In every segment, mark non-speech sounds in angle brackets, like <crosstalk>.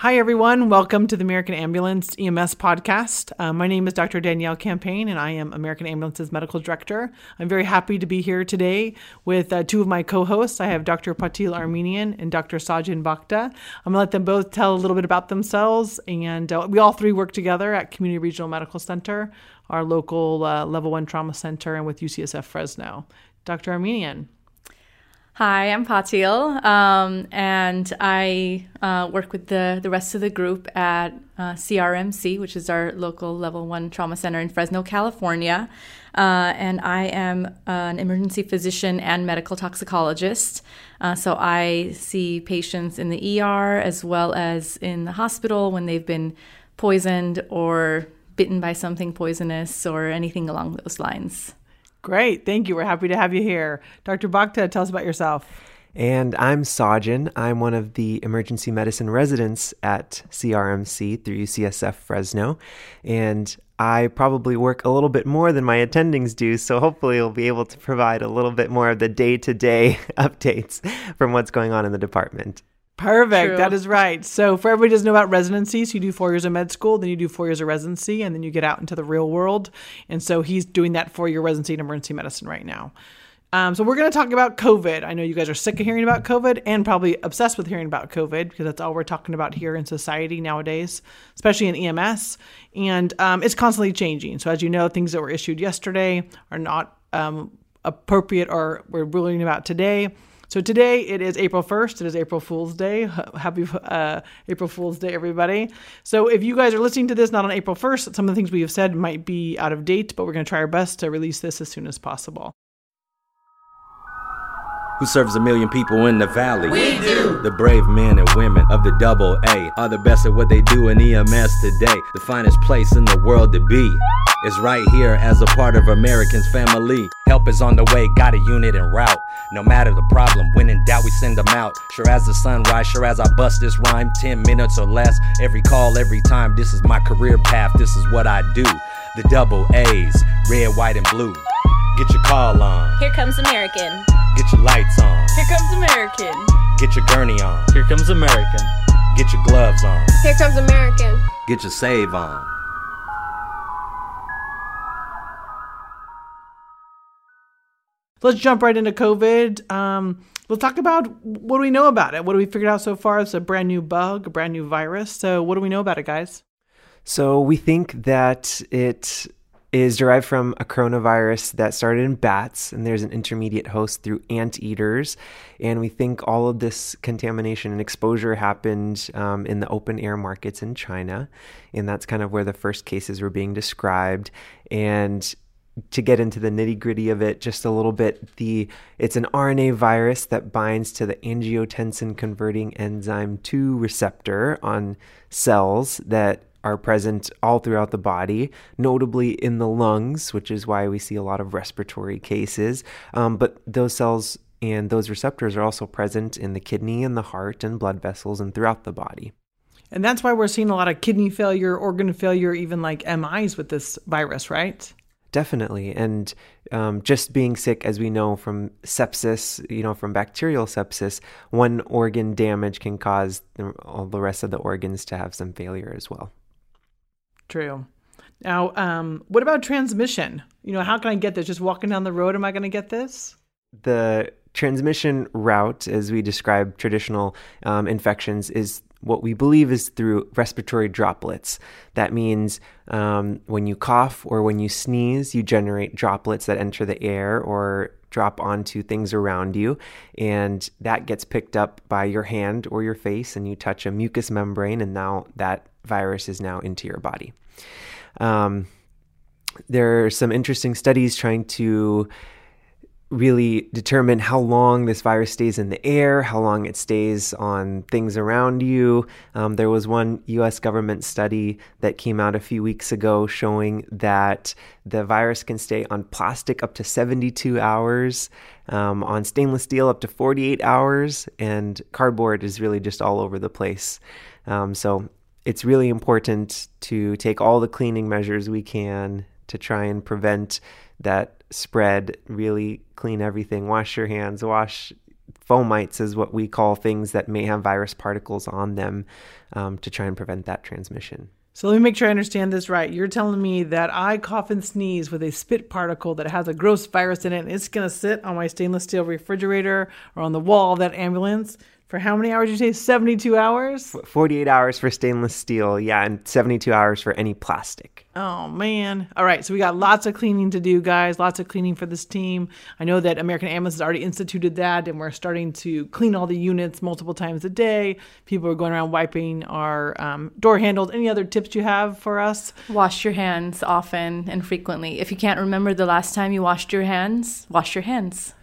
Hi, everyone. Welcome to the American Ambulance EMS podcast. Uh, my name is Dr. Danielle Campaign, and I am American Ambulance's medical director. I'm very happy to be here today with uh, two of my co hosts. I have Dr. Patil Armenian and Dr. Sajin Bhakta. I'm going to let them both tell a little bit about themselves. And uh, we all three work together at Community Regional Medical Center, our local uh, level one trauma center, and with UCSF Fresno. Dr. Armenian. Hi, I'm Patil, um, and I uh, work with the, the rest of the group at uh, CRMC, which is our local level one trauma center in Fresno, California. Uh, and I am an emergency physician and medical toxicologist. Uh, so I see patients in the ER as well as in the hospital when they've been poisoned or bitten by something poisonous or anything along those lines. Great. Thank you. We're happy to have you here. Dr. Bhakta, tell us about yourself. And I'm Sajin. I'm one of the emergency medicine residents at CRMC through UCSF Fresno. And I probably work a little bit more than my attendings do, so hopefully I'll be able to provide a little bit more of the day to day updates from what's going on in the department. Perfect. True. That is right. So, for everybody doesn't know about residencies, you do four years of med school, then you do four years of residency, and then you get out into the real world. And so, he's doing that four year residency in emergency medicine right now. Um, so, we're going to talk about COVID. I know you guys are sick of hearing about COVID and probably obsessed with hearing about COVID because that's all we're talking about here in society nowadays, especially in EMS. And um, it's constantly changing. So, as you know, things that were issued yesterday are not um, appropriate or we're ruling about today. So today it is April 1st. It is April Fool's Day. Happy uh, April Fool's Day, everybody. So if you guys are listening to this not on April 1st, some of the things we have said might be out of date, but we're going to try our best to release this as soon as possible who serves a million people in the valley. We do. The brave men and women of the double A are the best at what they do in EMS today. The finest place in the world to be is right here as a part of Americans' family. Help is on the way, got a unit en route. No matter the problem, when in doubt, we send them out. Sure as the sunrise, sure as I bust this rhyme, 10 minutes or less. Every call, every time. This is my career path, this is what I do. The double A's, red, white, and blue. Get your call on. Here comes American. Get your lights on. Here comes American. Get your gurney on. Here comes American. Get your gloves on. Here comes American. Get your save on. Let's jump right into COVID. Um, we'll talk about what do we know about it? What do we figured out so far? It's a brand new bug, a brand new virus. So, what do we know about it, guys? So, we think that it is derived from a coronavirus that started in bats, and there's an intermediate host through anteaters. And we think all of this contamination and exposure happened um, in the open air markets in China. And that's kind of where the first cases were being described. And to get into the nitty gritty of it just a little bit, the it's an RNA virus that binds to the angiotensin converting enzyme 2 receptor on cells that are present all throughout the body, notably in the lungs, which is why we see a lot of respiratory cases. Um, but those cells and those receptors are also present in the kidney and the heart and blood vessels and throughout the body. And that's why we're seeing a lot of kidney failure, organ failure, even like MIs with this virus, right? Definitely. And um, just being sick, as we know from sepsis, you know, from bacterial sepsis, one organ damage can cause the, all the rest of the organs to have some failure as well. True. Now, um, what about transmission? You know, how can I get this? Just walking down the road, am I going to get this? The transmission route, as we describe traditional um, infections, is what we believe is through respiratory droplets. That means um, when you cough or when you sneeze, you generate droplets that enter the air or drop onto things around you. And that gets picked up by your hand or your face, and you touch a mucous membrane, and now that virus is now into your body. Um, there are some interesting studies trying to really determine how long this virus stays in the air, how long it stays on things around you. Um, there was one US government study that came out a few weeks ago showing that the virus can stay on plastic up to 72 hours, um, on stainless steel up to 48 hours, and cardboard is really just all over the place. Um, so it's really important to take all the cleaning measures we can to try and prevent that spread. Really clean everything, wash your hands, wash fomites is what we call things that may have virus particles on them um, to try and prevent that transmission. So let me make sure I understand this right. You're telling me that I cough and sneeze with a spit particle that has a gross virus in it, and it's going to sit on my stainless steel refrigerator or on the wall of that ambulance for how many hours did you say? 72 hours? 48 hours for stainless steel, yeah, and 72 hours for any plastic. Oh, man. All right, so we got lots of cleaning to do, guys. Lots of cleaning for this team. I know that American Ambulance has already instituted that, and we're starting to clean all the units multiple times a day. People are going around wiping our um, door handles. Any other tips you have for us? Wash your hands often and frequently. If you can't remember the last time you washed your hands, wash your hands.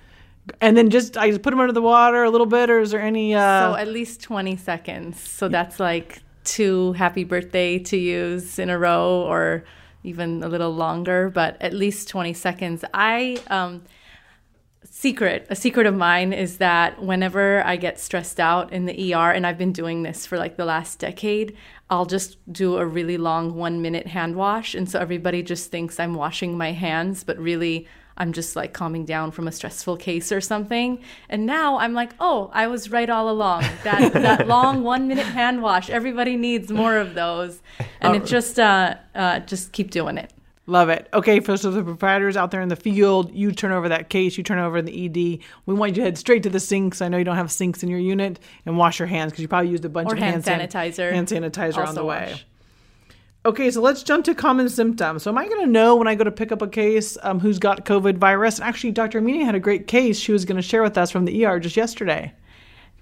And then just I just put them under the water a little bit, or is there any? Uh... So at least twenty seconds. So that's like two happy birthday to use in a row, or even a little longer, but at least twenty seconds. I um, secret a secret of mine is that whenever I get stressed out in the ER, and I've been doing this for like the last decade, I'll just do a really long one minute hand wash, and so everybody just thinks I'm washing my hands, but really I'm just like calming down from a stressful case or something. And now I'm like, oh, I was right all along. That <laughs> that long one minute hand wash. Everybody needs more of those, and it just uh, uh, just keep doing it. Love it. Okay, for so the providers out there in the field, you turn over that case, you turn over the ED. We want you to head straight to the sinks. I know you don't have sinks in your unit, and wash your hands because you probably used a bunch or of hand, hand sanitizer. hand sanitizer on the way. wash. Okay, so let's jump to common symptoms. So, am I going to know when I go to pick up a case um, who's got COVID virus? Actually, Dr. Armenian had a great case she was going to share with us from the ER just yesterday.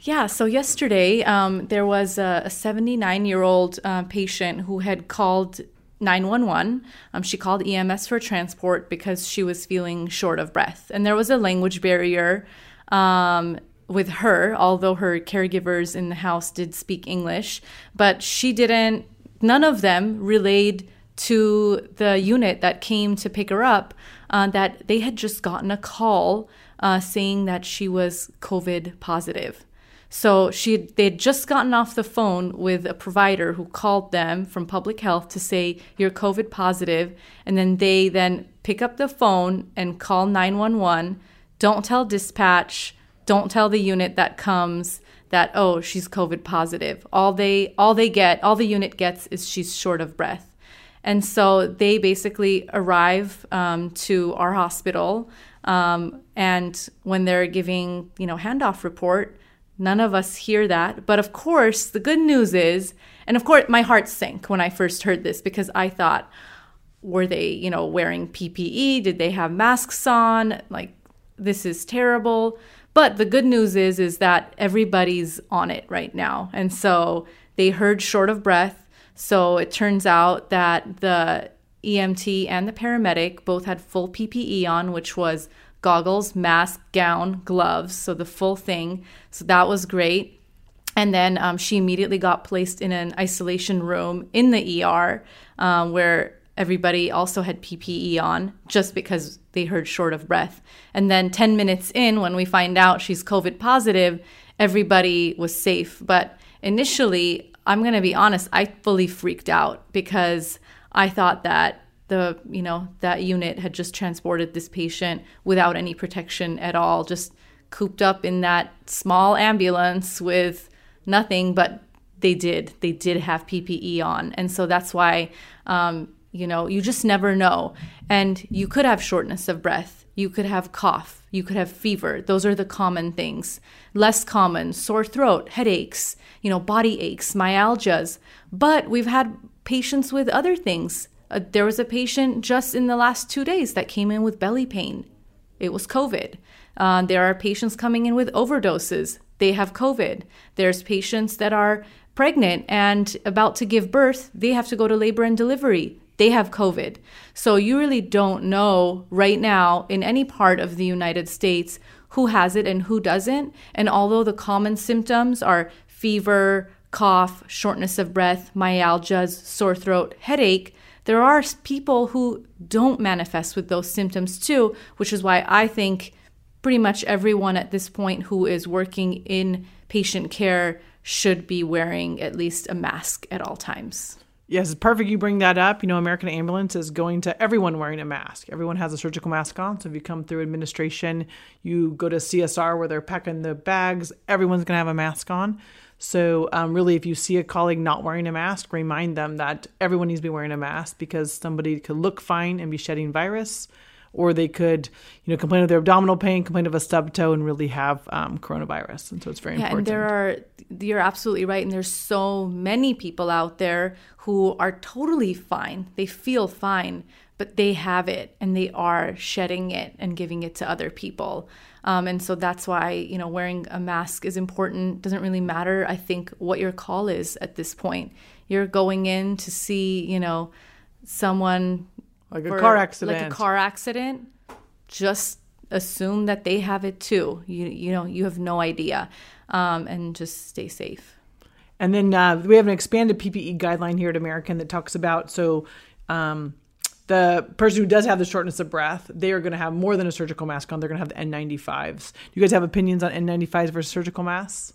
Yeah, so yesterday um, there was a 79 year old uh, patient who had called 911. Um, she called EMS for transport because she was feeling short of breath. And there was a language barrier um, with her, although her caregivers in the house did speak English, but she didn't, none of them relayed to the unit that came to pick her up uh, that they had just gotten a call uh, saying that she was COVID positive. So she they'd just gotten off the phone with a provider who called them from public health to say you're COVID positive, and then they then pick up the phone and call 911. Don't tell dispatch. Don't tell the unit that comes that oh she's COVID positive. All they all they get all the unit gets is she's short of breath. And so they basically arrive um, to our hospital, um, and when they're giving, you know, handoff report, none of us hear that. But of course, the good news is, and of course, my heart sank when I first heard this because I thought, were they, you know, wearing PPE? Did they have masks on? Like, this is terrible. But the good news is, is that everybody's on it right now, and so they heard short of breath. So it turns out that the EMT and the paramedic both had full PPE on, which was goggles, mask, gown, gloves, so the full thing. So that was great. And then um, she immediately got placed in an isolation room in the ER um, where everybody also had PPE on just because they heard short of breath. And then 10 minutes in, when we find out she's COVID positive, everybody was safe. But initially, I'm going to be honest, I fully freaked out because I thought that the, you know, that unit had just transported this patient without any protection at all, just cooped up in that small ambulance with nothing, but they did. They did have PPE on. And so that's why, um, you know, you just never know. And you could have shortness of breath. You could have cough. You could have fever. Those are the common things. Less common, sore throat, headaches, you know, body aches, myalgias. But we've had patients with other things. Uh, there was a patient just in the last two days that came in with belly pain. It was COVID. Uh, there are patients coming in with overdoses. They have COVID. There's patients that are pregnant and about to give birth. They have to go to labor and delivery. They have COVID. So you really don't know right now in any part of the United States who has it and who doesn't. And although the common symptoms are fever, cough, shortness of breath, myalgias, sore throat, headache, there are people who don't manifest with those symptoms too, which is why I think pretty much everyone at this point who is working in patient care should be wearing at least a mask at all times. Yes, it's perfect you bring that up. You know, American Ambulance is going to everyone wearing a mask. Everyone has a surgical mask on. So if you come through administration, you go to CSR where they're packing the bags, everyone's going to have a mask on. So, um, really, if you see a colleague not wearing a mask, remind them that everyone needs to be wearing a mask because somebody could look fine and be shedding virus, or they could, you know, complain of their abdominal pain, complain of a stub toe, and really have um, coronavirus. And so it's very Yeah, important. and there are you're absolutely right, and there's so many people out there who are totally fine. They feel fine, but they have it and they are shedding it and giving it to other people. Um, and so that's why you know wearing a mask is important. Doesn't really matter, I think, what your call is at this point. You're going in to see, you know, someone like a car accident. Like a car accident, just assume that they have it too. You you know you have no idea, um, and just stay safe. And then uh, we have an expanded PPE guideline here at American that talks about so um, the person who does have the shortness of breath, they are going to have more than a surgical mask on. They're going to have the N95s. Do you guys have opinions on N95s versus surgical masks?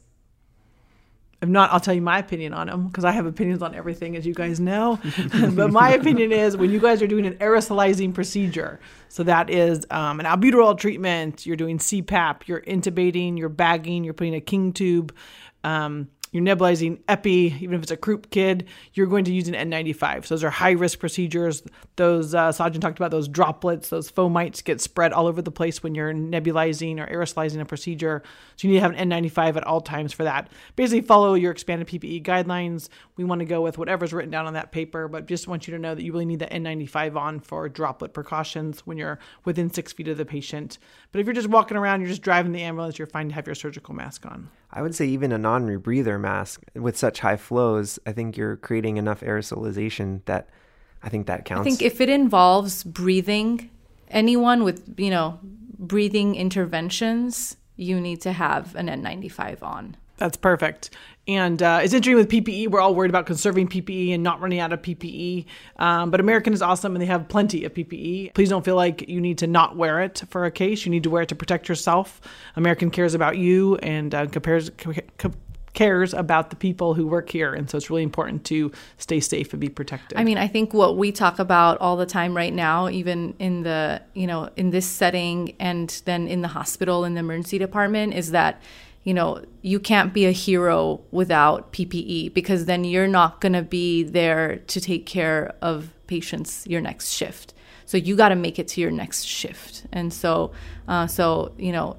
If not, I'll tell you my opinion on them because I have opinions on everything, as you guys know. <laughs> but my opinion is when you guys are doing an aerosolizing procedure, so that is um, an albuterol treatment, you're doing CPAP, you're intubating, you're bagging, you're putting a king tube, um, you're nebulizing epi, even if it's a croup kid, you're going to use an N95. So those are high risk procedures. Those, uh, Sajin talked about those droplets, those fomites get spread all over the place when you're nebulizing or aerosolizing a procedure. So you need to have an N95 at all times for that. Basically, follow your expanded PPE guidelines. We want to go with whatever's written down on that paper, but just want you to know that you really need the N95 on for droplet precautions when you're within six feet of the patient. But if you're just walking around, you're just driving the ambulance, you're fine to have your surgical mask on. I would say even a non-rebreather mask with such high flows, I think you're creating enough aerosolization that I think that counts. I think if it involves breathing, anyone with you know breathing interventions, you need to have an N95 on. That's perfect. And uh, it's interesting with PPE. We're all worried about conserving PPE and not running out of PPE. Um, but American is awesome and they have plenty of PPE. Please don't feel like you need to not wear it for a case. You need to wear it to protect yourself. American cares about you and uh, compares. Co- cares about the people who work here and so it's really important to stay safe and be protected I mean, I think what we talk about all the time right now, even in the, you know, in this setting and then in the hospital, in the emergency department, is that, you know, you can't be a hero without PPE because then you're not going to be there to take care of patients your next shift. So you got to make it to your next shift. And so, uh, so, you know,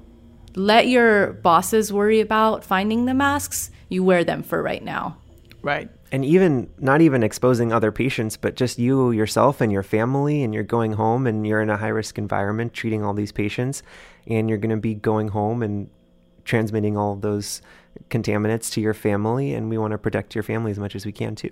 let your bosses worry about finding the masks. You wear them for right now. right and even not even exposing other patients, but just you yourself and your family, and you're going home and you're in a high risk environment treating all these patients, and you're going to be going home and transmitting all of those contaminants to your family, and we want to protect your family as much as we can too.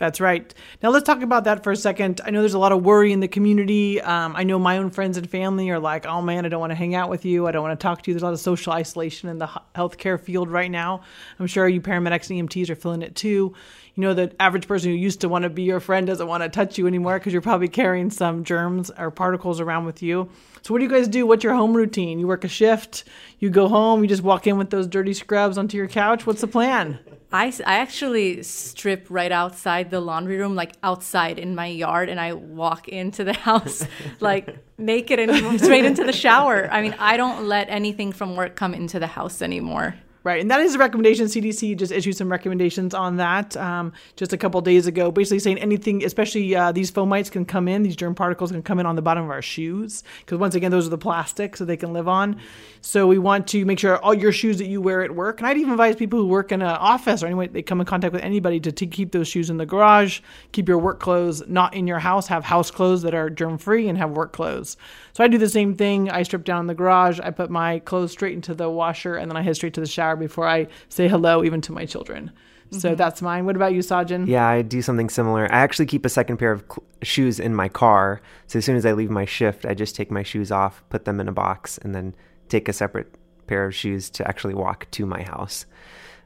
That's right. Now let's talk about that for a second. I know there's a lot of worry in the community. Um, I know my own friends and family are like, "Oh man, I don't want to hang out with you. I don't want to talk to you." There's a lot of social isolation in the healthcare field right now. I'm sure you paramedics and EMTs are feeling it too. You know, the average person who used to want to be your friend doesn't want to touch you anymore because you're probably carrying some germs or particles around with you. So, what do you guys do? What's your home routine? You work a shift, you go home, you just walk in with those dirty scrubs onto your couch. What's the plan? I, I actually strip right outside the laundry room, like outside in my yard, and I walk into the <laughs> house like naked and <laughs> straight into the shower. I mean, I don't let anything from work come into the house anymore. Right, and that is a recommendation. CDC just issued some recommendations on that um, just a couple days ago, basically saying anything, especially uh, these fomites, can come in. These germ particles can come in on the bottom of our shoes because once again, those are the plastics so they can live on. So we want to make sure all your shoes that you wear at work, and I'd even advise people who work in an office or anyway they come in contact with anybody to t- keep those shoes in the garage, keep your work clothes not in your house, have house clothes that are germ free, and have work clothes. So I do the same thing. I strip down in the garage, I put my clothes straight into the washer, and then I head straight to the shower before I say hello, even to my children. So that's mine. What about you, Sajin? Yeah, I do something similar. I actually keep a second pair of cl- shoes in my car. So as soon as I leave my shift, I just take my shoes off, put them in a box, and then take a separate pair of shoes to actually walk to my house.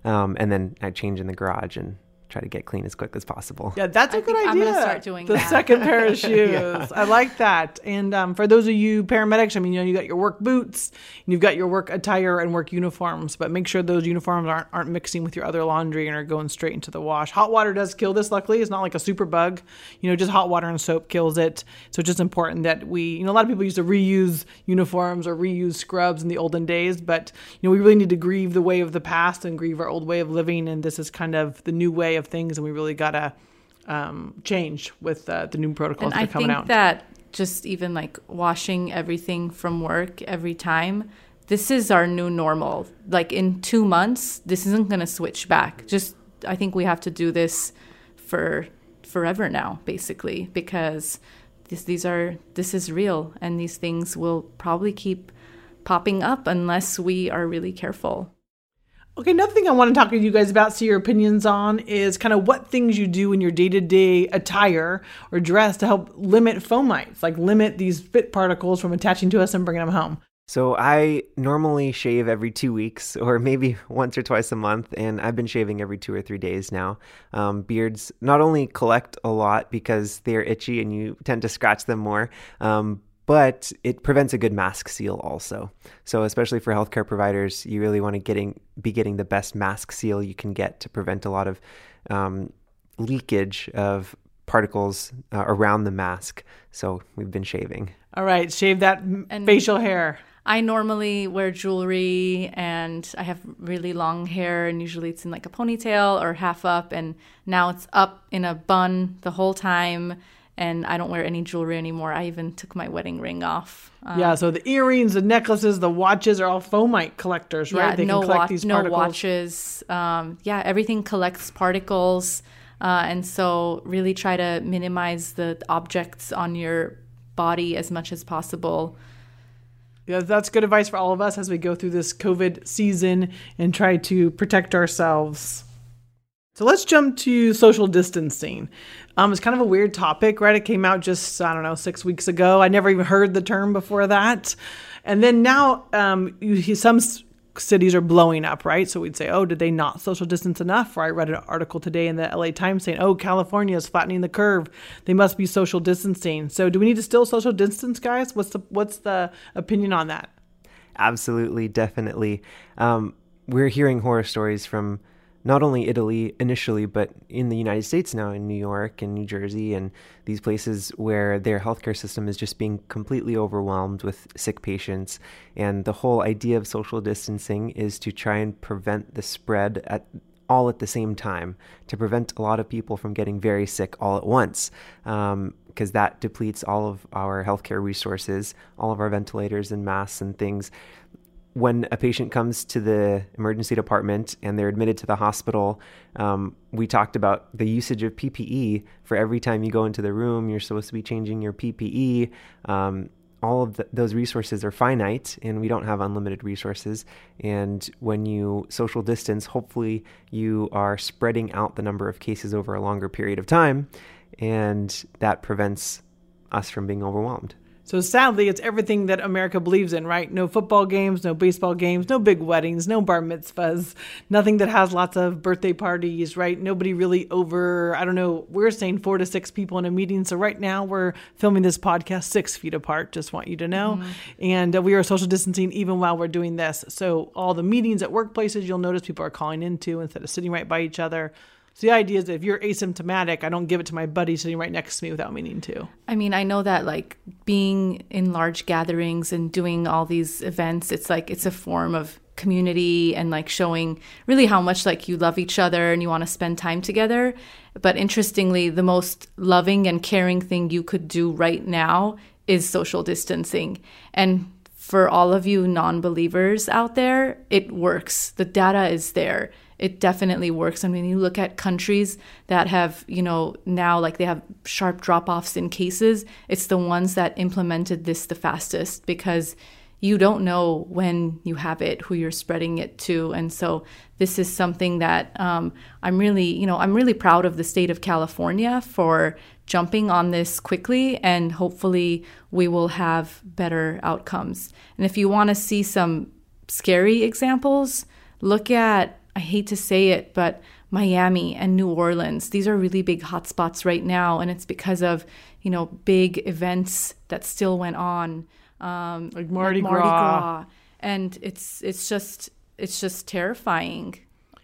Um, and then I change in the garage and try to get clean as quick as possible. Yeah, that's a I good think I'm idea. gonna start doing the that. second pair of <laughs> shoes. I like that. And um, for those of you paramedics, I mean, you know, you got your work boots, and you've got your work attire and work uniforms, but make sure those uniforms aren't aren't mixing with your other laundry and are going straight into the wash. Hot water does kill this. Luckily, it's not like a super bug. You know, just hot water and soap kills it. So it's just important that we, you know, a lot of people used to reuse uniforms or reuse scrubs in the olden days, but you know, we really need to grieve the way of the past and grieve our old way of living. And this is kind of the new way of things, and we really gotta um, change with uh, the new protocols And that I are coming think out. that just even like washing everything from work every time, this is our new normal. Like in two months, this isn't going to switch back. Just, I think we have to do this for forever now, basically, because this, these are, this is real and these things will probably keep popping up unless we are really careful. Okay, another thing I want to talk to you guys about, see your opinions on, is kind of what things you do in your day to day attire or dress to help limit fomites, like limit these spit particles from attaching to us and bringing them home. So I normally shave every two weeks <laughs> or maybe once or twice a month, and I've been shaving every two or three days now. Um, beards not only collect a lot because they're itchy and you tend to scratch them more, um, but it prevents a good mask seal also. So especially for healthcare providers, you really want to getting be getting the best mask seal you can get to prevent a lot of um, leakage of particles uh, around the mask. So we've been shaving. All right, shave that And- facial hair. I normally wear jewelry and I have really long hair, and usually it's in like a ponytail or half up. And now it's up in a bun the whole time, and I don't wear any jewelry anymore. I even took my wedding ring off. Um, yeah, so the earrings, the necklaces, the watches are all fomite collectors, right? yeah, they no, can collect wa- these no particles. watches. Um, yeah, everything collects particles. Uh, and so, really try to minimize the objects on your body as much as possible. Yeah, that's good advice for all of us as we go through this COVID season and try to protect ourselves. So let's jump to social distancing. Um, it's kind of a weird topic, right? It came out just, I don't know, six weeks ago. I never even heard the term before that. And then now um, you, some cities are blowing up, right? So we'd say, oh, did they not social distance enough? Or I read an article today in the LA Times saying, oh, California is flattening the curve. They must be social distancing. So do we need to still social distance, guys? What's the what's the opinion on that? Absolutely, definitely. Um, we're hearing horror stories from not only Italy initially, but in the United States now, in New York and New Jersey, and these places where their healthcare system is just being completely overwhelmed with sick patients. And the whole idea of social distancing is to try and prevent the spread at all at the same time to prevent a lot of people from getting very sick all at once. Um, because that depletes all of our healthcare resources, all of our ventilators and masks and things when a patient comes to the emergency department and they're admitted to the hospital, um, we talked about the usage of PPE. For every time you go into the room, you're supposed to be changing your PPE. Um, all of the, those resources are finite, and we don't have unlimited resources. And when you social distance, hopefully you are spreading out the number of cases over a longer period of time, and that prevents us from being overwhelmed. So sadly, it's everything that America believes in, right? No football games, no baseball games, no big weddings, no bar mitzvahs, nothing that has lots of birthday parties, right? Nobody really over, I don't know, we're saying four to six people in a meeting. So right now we're filming this podcast six feet apart, just want you to know. And uh, we are social distancing even while we're doing this. So all the meetings at workplaces, you'll notice people are calling into instead of sitting right by each other. So the idea is that if you're asymptomatic, I don't give it to my buddy sitting right next to me without meaning to. I mean, I know that like being in large gatherings and doing all these events, it's like it's a form of community and like showing really how much like you love each other and you want to spend time together. But interestingly, the most loving and caring thing you could do right now is social distancing. And for all of you non believers out there, it works. The data is there. It definitely works. I mean, you look at countries that have, you know, now like they have sharp drop offs in cases, it's the ones that implemented this the fastest because you don't know when you have it, who you're spreading it to. And so this is something that um, I'm really, you know, I'm really proud of the state of California for jumping on this quickly and hopefully we will have better outcomes. And if you want to see some scary examples, look at, I hate to say it, but Miami and New Orleans. These are really big hotspots right now, and it's because of you know big events that still went on, um, like Mardi, like Mardi Gras. Gras, and it's it's just it's just terrifying.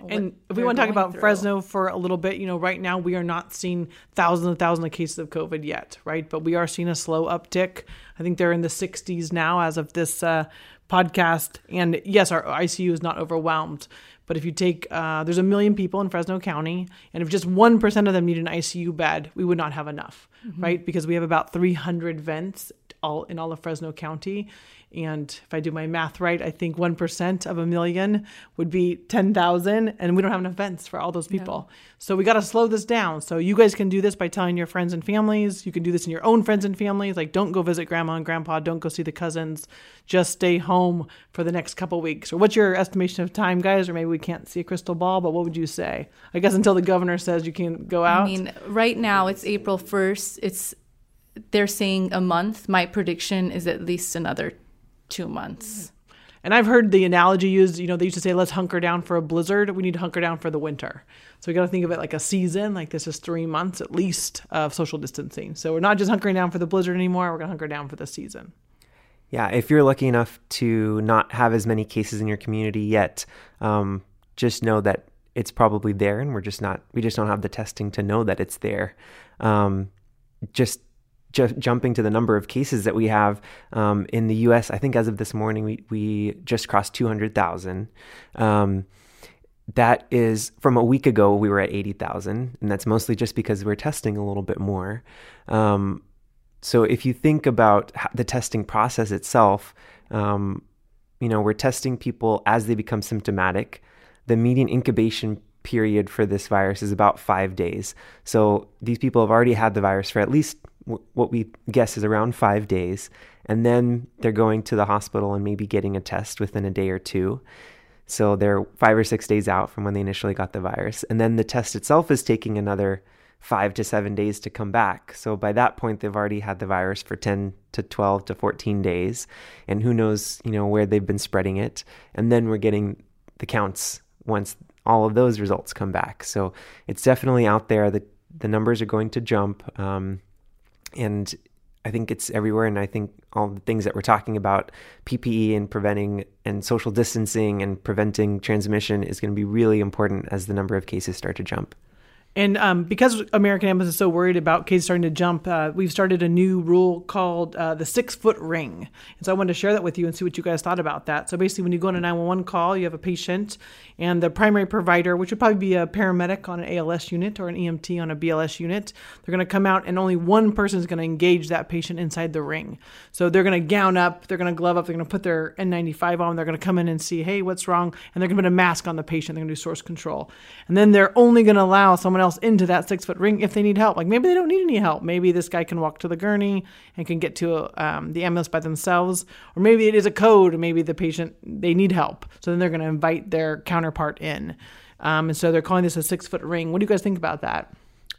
And if we want to talk about through. Fresno for a little bit, you know, right now we are not seeing thousands and thousands of cases of COVID yet, right? But we are seeing a slow uptick. I think they're in the 60s now as of this uh, podcast. And yes, our ICU is not overwhelmed. But if you take, uh, there's a million people in Fresno County, and if just 1% of them need an ICU bed, we would not have enough, mm-hmm. right? Because we have about 300 vents all in all of Fresno County. And if I do my math right, I think 1% of a million would be 10,000. And we don't have enough vents for all those people. Yeah. So we got to slow this down. So you guys can do this by telling your friends and families. You can do this in your own friends and families. Like, don't go visit grandma and grandpa. Don't go see the cousins. Just stay home for the next couple weeks. Or what's your estimation of time, guys? Or maybe we can't see a crystal ball, but what would you say? I guess until the governor says you can go out. I mean, right now it's April 1st. It's they're saying a month. My prediction is at least another two months. And I've heard the analogy used, you know, they used to say, let's hunker down for a blizzard. We need to hunker down for the winter. So we got to think of it like a season, like this is three months at least of social distancing. So we're not just hunkering down for the blizzard anymore, we're going to hunker down for the season. Yeah, if you're lucky enough to not have as many cases in your community yet, um, just know that it's probably there and we're just not, we just don't have the testing to know that it's there. Um, just ju- jumping to the number of cases that we have um, in the U.S., I think as of this morning, we, we just crossed 200,000. Um, that is from a week ago, we were at 80,000, and that's mostly just because we're testing a little bit more. Um, so if you think about the testing process itself, um, you know, we're testing people as they become symptomatic. The median incubation period for this virus is about five days. So these people have already had the virus for at least what we guess is around five days. And then they're going to the hospital and maybe getting a test within a day or two. So they're five or six days out from when they initially got the virus. And then the test itself is taking another five to seven days to come back. So by that point, they've already had the virus for 10 to 12 to 14 days. And who knows, you know, where they've been spreading it. And then we're getting the counts once all of those results come back. So it's definitely out there. The, the numbers are going to jump. Um, and I think it's everywhere. And I think all the things that we're talking about, PPE and preventing and social distancing and preventing transmission is going to be really important as the number of cases start to jump. And um, because American Ambulance is so worried about kids starting to jump, uh, we've started a new rule called uh, the six foot ring. And so I wanted to share that with you and see what you guys thought about that. So basically, when you go on a 911 call, you have a patient, and the primary provider, which would probably be a paramedic on an ALS unit or an EMT on a BLS unit, they're going to come out, and only one person is going to engage that patient inside the ring. So they're going to gown up, they're going to glove up, they're going to put their N95 on, they're going to come in and see, hey, what's wrong? And they're going to put a mask on the patient, they're going to do source control. And then they're only going to allow someone someone else into that six foot ring if they need help. Like maybe they don't need any help. Maybe this guy can walk to the gurney and can get to um, the ambulance by themselves. Or maybe it is a code. Maybe the patient, they need help. So then they're going to invite their counterpart in. Um, and so they're calling this a six foot ring. What do you guys think about that?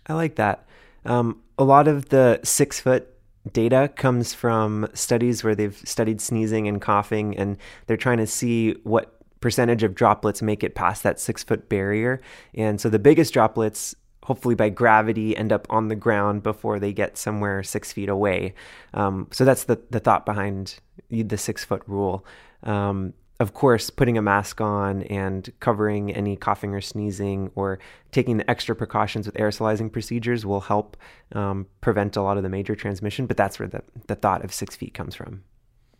I like that. Um, a lot of the six foot data comes from studies where they've studied sneezing and coughing, and they're trying to see what percentage of droplets make it past that six foot barrier. And so the biggest droplets, hopefully by gravity, end up on the ground before they get somewhere six feet away. Um, so that's the, the thought behind the six foot rule. Um, of course, putting a mask on and covering any coughing or sneezing or taking the extra precautions with aerosolizing procedures will help um, prevent a lot of the major transmission. But that's where the, the thought of six feet comes from.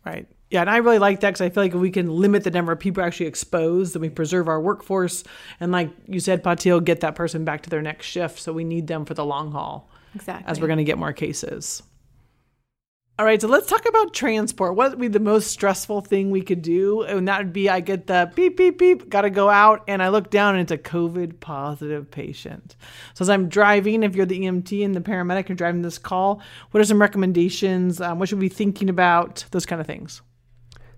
Right. Yeah, and I really like that because I feel like we can limit the number of people actually exposed, and we preserve our workforce. And like you said, Patil, get that person back to their next shift. So we need them for the long haul. Exactly. As we're going to get more cases. All right, so let's talk about transport. What would be the most stressful thing we could do? And that would be I get the beep, beep, beep, got to go out, and I look down and it's a COVID positive patient. So as I'm driving, if you're the EMT and the paramedic, you're driving this call, what are some recommendations? Um, what should we be thinking about? Those kind of things.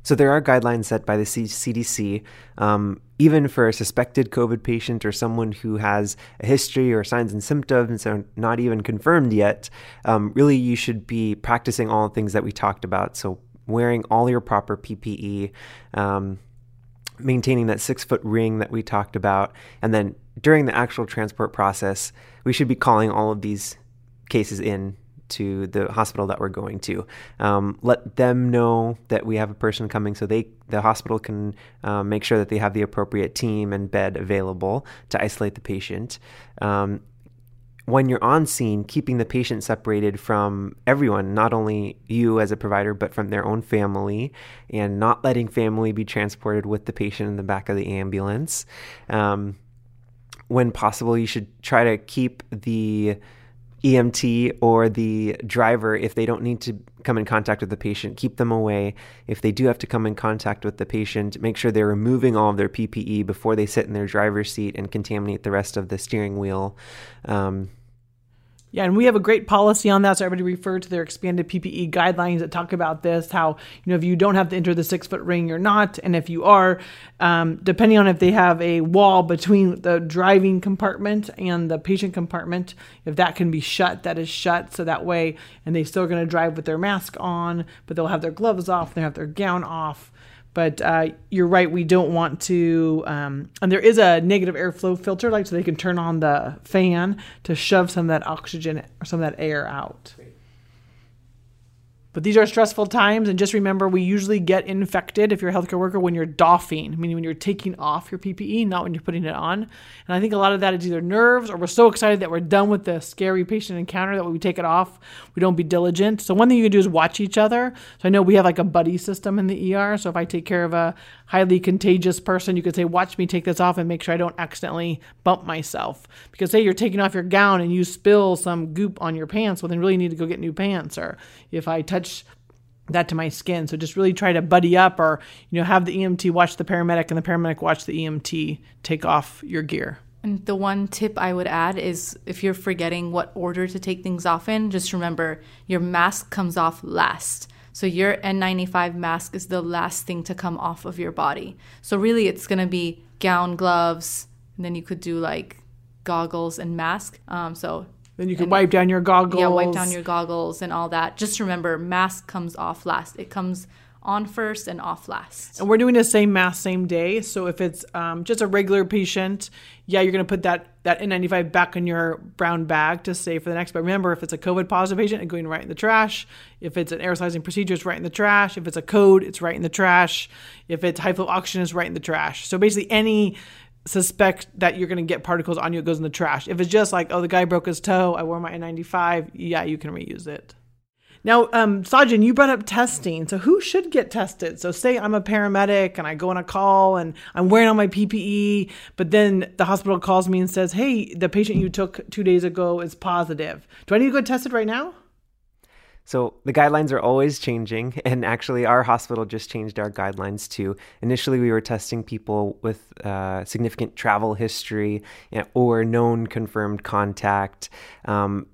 So there are guidelines set by the CDC, um, even for a suspected COVID patient or someone who has a history or signs and symptoms are not even confirmed yet. Um, really, you should be practicing all the things that we talked about. So wearing all your proper PPE. Um, maintaining that six foot ring that we talked about. And then during the actual transport process, we should be calling all of these cases in to the hospital that we're going to. Um, let them know that we have a person coming, so they the hospital can um, make sure that they have the appropriate team and bed available to isolate the patient. Um, when you're on scene, keeping the patient separated from everyone, not only you as a provider, but from their own family, and not letting family be transported with the patient in the back of the ambulance. Um, when possible, you should try to keep the EMT or the driver, if they don't need to come in contact with the patient, keep them away. If they do have to come in contact with the patient, make sure they're removing all of their PPE before they sit in their driver's seat and contaminate the rest of the steering wheel. Um, yeah, and we have a great policy on that. So everybody refer to their expanded PPE guidelines that talk about this. How you know if you don't have to enter the six foot ring, you're not, and if you are, um, depending on if they have a wall between the driving compartment and the patient compartment, if that can be shut, that is shut. So that way, and they still going to drive with their mask on, but they'll have their gloves off, they have their gown off. But uh, you're right, we don't want to. Um, and there is a negative airflow filter, like so they can turn on the fan to shove some of that oxygen or some of that air out. But these are stressful times, and just remember we usually get infected if you're a healthcare worker when you're doffing, meaning when you're taking off your PPE, not when you're putting it on. And I think a lot of that is either nerves or we're so excited that we're done with the scary patient encounter that when we take it off, we don't be diligent. So one thing you can do is watch each other. So I know we have like a buddy system in the ER. So if I take care of a highly contagious person, you could say, Watch me take this off and make sure I don't accidentally bump myself. Because say you're taking off your gown and you spill some goop on your pants, well, then really need to go get new pants. Or if I touch that to my skin. So just really try to buddy up or, you know, have the EMT watch the paramedic and the paramedic watch the EMT take off your gear. And the one tip I would add is if you're forgetting what order to take things off in, just remember your mask comes off last. So your N95 mask is the last thing to come off of your body. So really it's going to be gown, gloves, and then you could do like goggles and mask. Um, so then you can wipe down your goggles. Yeah, wipe down your goggles and all that. Just remember, mask comes off last. It comes on first and off last. And we're doing the same mask same day. So if it's um, just a regular patient, yeah, you're going to put that that N95 back in your brown bag to save for the next. But remember, if it's a COVID positive patient, it's going right in the trash. If it's an aerosolizing procedure, it's right in the trash. If it's a code, it's right in the trash. If it's high flow oxygen, it's right in the trash. So basically, any suspect that you're going to get particles on you, it goes in the trash. If it's just like, oh, the guy broke his toe, I wore my N95, yeah, you can reuse it. Now, um, Sajin, you brought up testing. So, who should get tested? So, say I'm a paramedic and I go on a call and I'm wearing all my PPE, but then the hospital calls me and says, hey, the patient you took two days ago is positive. Do I need to go tested right now? So the guidelines are always changing, <laughs> and actually, our hospital just changed our guidelines too. Initially, we were testing people with uh, significant travel history or known confirmed contact. Um,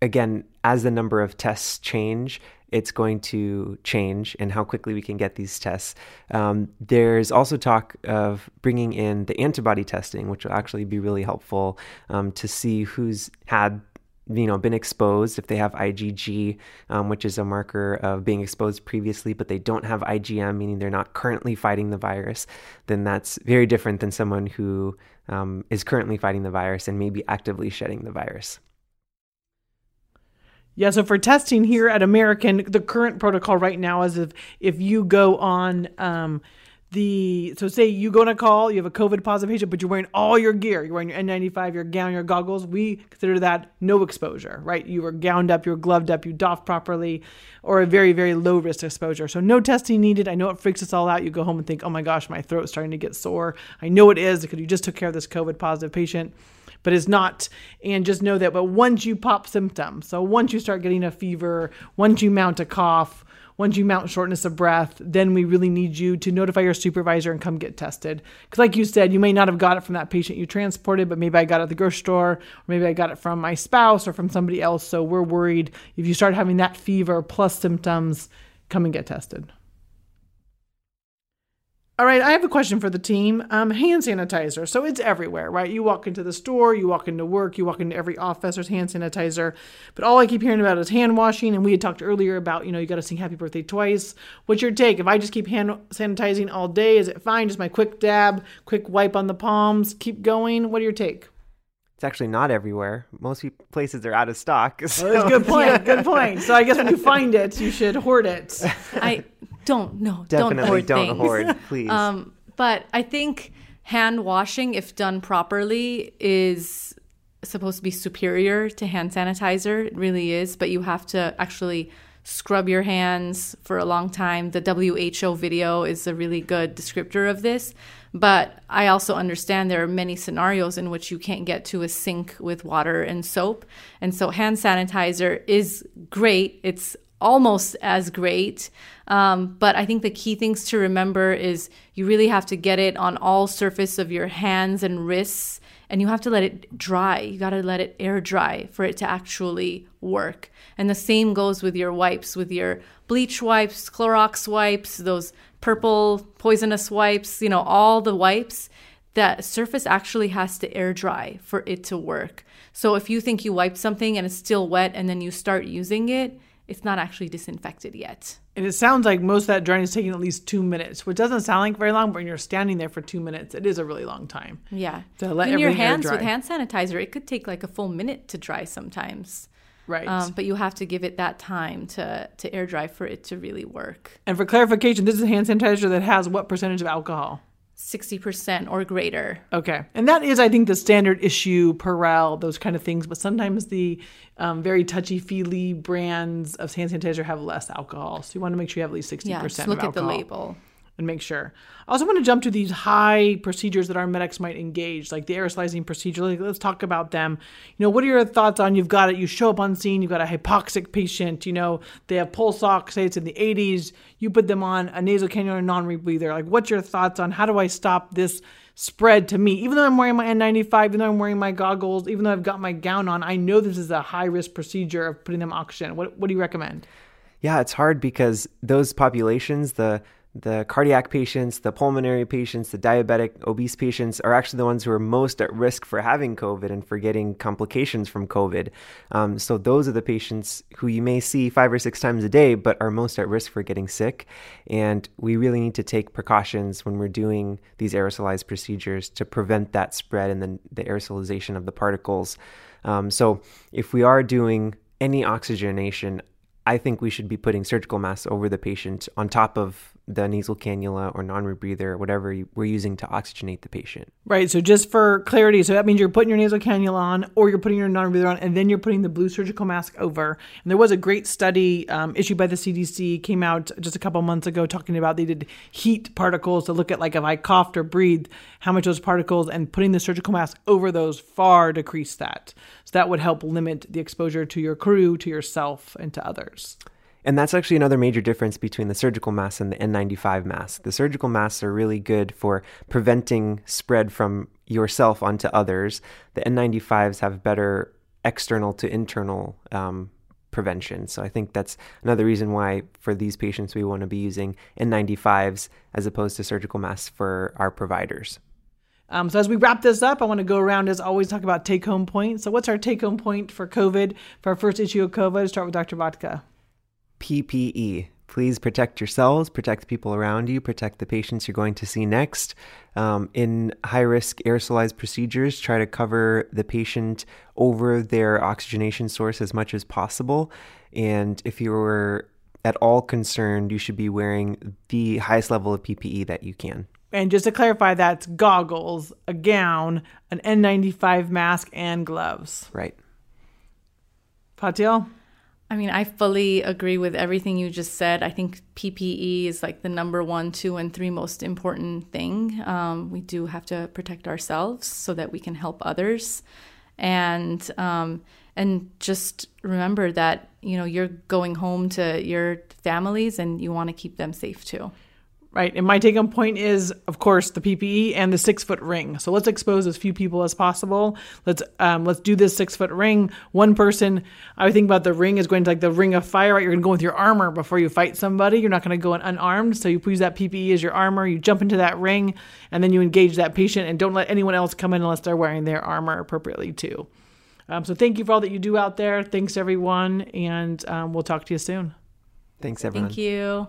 again, as the number of tests change, it's going to change and how quickly we can get these tests. Um, there's also talk of bringing in the antibody testing, which will actually be really helpful um, to see who's had you know been exposed if they have IgG, um, which is a marker of being exposed previously, but they don't have IgM, meaning they're not currently fighting the virus, then that's very different than someone who um, is currently fighting the virus and maybe actively shedding the virus. Yeah, so for testing here at American, the current protocol right now is if if you go on um, the so say you go on a call, you have a COVID positive patient, but you're wearing all your gear. You're wearing your N95, your gown, your goggles. We consider that no exposure, right? You were gowned up, you were gloved up, you doffed properly, or a very, very low risk exposure. So no testing needed. I know it freaks us all out. You go home and think, oh my gosh, my throat's starting to get sore. I know it is because you just took care of this COVID positive patient but it's not. And just know that, but once you pop symptoms, so once you start getting a fever, once you mount a cough, once you mount shortness of breath, then we really need you to notify your supervisor and come get tested. Because, like you said, you may not have got it from that patient you transported, but maybe I got it at the grocery store, or maybe I got it from my spouse or from somebody else. So we're worried if you start having that fever plus symptoms, come and get tested. All right, I have a question for the team. Um, hand sanitizer. So it's everywhere, right? You walk into the store, you walk into work, you walk into every office, there's hand sanitizer. But all I keep hearing about is hand washing. And we had talked earlier about, you know, you got to sing happy birthday twice. What's your take? If I just keep hand sanitizing all day, is it fine? Just my quick dab, quick wipe on the palms, keep going? What are your take? It's actually not everywhere. Most places are out of stock. <laughs> So. That's a good point. Good <laughs> point. So I guess when you find it, you should hoard it. I don't no Definitely don't hoard don't hoard, <laughs> please. Um, but I think hand washing, if done properly, is supposed to be superior to hand sanitizer. It really is, but you have to actually scrub your hands for a long time. The WHO video is a really good descriptor of this. But I also understand there are many scenarios in which you can't get to a sink with water and soap. And so hand sanitizer is great. It's almost as great. Um, but I think the key things to remember is you really have to get it on all surface of your hands and wrists and you have to let it dry. You got to let it air dry for it to actually work. And the same goes with your wipes, with your bleach wipes, Clorox wipes, those purple poisonous wipes, you know, all the wipes. That surface actually has to air dry for it to work. So if you think you wiped something and it's still wet and then you start using it, it's not actually disinfected yet. And it sounds like most of that drying is taking at least two minutes, which doesn't sound like very long, but when you're standing there for two minutes, it is a really long time. Yeah. To let In your hands with hand sanitizer, it could take like a full minute to dry sometimes. Right. Um, but you have to give it that time to, to air dry for it to really work. and for clarification, this is a hand sanitizer that has what percentage of alcohol? 60% or greater. Okay. And that is, I think, the standard issue, Purell, those kind of things. But sometimes the um, very touchy feely brands of hand sanitizer have less alcohol. So you want to make sure you have at least 60% Yeah, just look at the label. And make sure. I also want to jump to these high procedures that our medics might engage, like the aerosolizing procedure. Like, let's talk about them. You know, what are your thoughts on? You've got it. You show up on scene. You've got a hypoxic patient. You know, they have pulse ox. Say it's in the 80s. You put them on a nasal cannula non-rebreather. Like, what's your thoughts on how do I stop this spread to me? Even though I'm wearing my N95, even though I'm wearing my goggles, even though I've got my gown on, I know this is a high risk procedure of putting them oxygen. What What do you recommend? Yeah, it's hard because those populations, the the cardiac patients, the pulmonary patients, the diabetic, obese patients are actually the ones who are most at risk for having COVID and for getting complications from COVID. Um, so those are the patients who you may see five or six times a day, but are most at risk for getting sick. And we really need to take precautions when we're doing these aerosolized procedures to prevent that spread and then the aerosolization of the particles. Um, so if we are doing any oxygenation, I think we should be putting surgical masks over the patient on top of the nasal cannula or non-rebreather whatever you- we're using to oxygenate the patient. Right. So just for clarity, so that means you're putting your nasal cannula on, or you're putting your non-rebreather on, and then you're putting the blue surgical mask over. And there was a great study um, issued by the CDC, came out just a couple months ago, talking about they did heat particles to look at like if I coughed or breathed, how much those particles, and putting the surgical mask over those far decreased that. So that would help limit the exposure to your crew, to yourself, and to others. And that's actually another major difference between the surgical mask and the N95 mask. The surgical masks are really good for preventing spread from yourself onto others. The N95s have better external to internal um, prevention. So I think that's another reason why for these patients we want to be using N95s as opposed to surgical masks for our providers. Um, so as we wrap this up, I want to go around as always talk about take home points. So what's our take home point for COVID for our first issue of COVID? Start with Dr. Vodka. PPE. Please protect yourselves, protect the people around you, protect the patients you're going to see next. Um, in high risk aerosolized procedures, try to cover the patient over their oxygenation source as much as possible. And if you're at all concerned, you should be wearing the highest level of PPE that you can. And just to clarify, that's goggles, a gown, an N95 mask, and gloves. Right. Patil? I mean, I fully agree with everything you just said. I think PPE is like the number one, two, and three most important thing. Um, we do have to protect ourselves so that we can help others, and um, and just remember that you know you're going home to your families and you want to keep them safe too. Right? And my take on point is, of course, the PPE and the six foot ring. So let's expose as few people as possible. Let's um, let's do this six foot ring. One person, I would think about the ring is going to like the ring of fire. Right? You're going to go with your armor before you fight somebody. You're not going to go in unarmed. So you use that PPE as your armor. You jump into that ring, and then you engage that patient, and don't let anyone else come in unless they're wearing their armor appropriately too. Um, so thank you for all that you do out there. Thanks everyone, and um, we'll talk to you soon. Thanks, everyone. Thank you.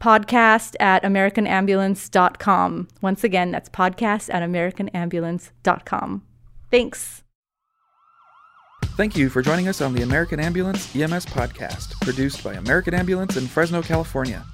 podcast at americanambulance.com. Once again, that's podcast at americanambulance.com. Thanks. Thank you for joining us on the American Ambulance EMS podcast, produced by American Ambulance in Fresno, California.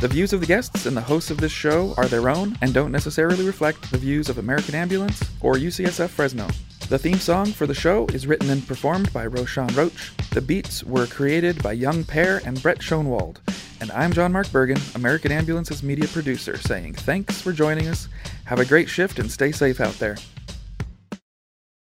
The views of the guests and the hosts of this show are their own and don't necessarily reflect the views of American Ambulance or UCSF Fresno. The theme song for the show is written and performed by Roshan Roach. The beats were created by Young Pear and Brett Schoenwald. And I'm John Mark Bergen, American Ambulance's media producer, saying thanks for joining us. Have a great shift and stay safe out there.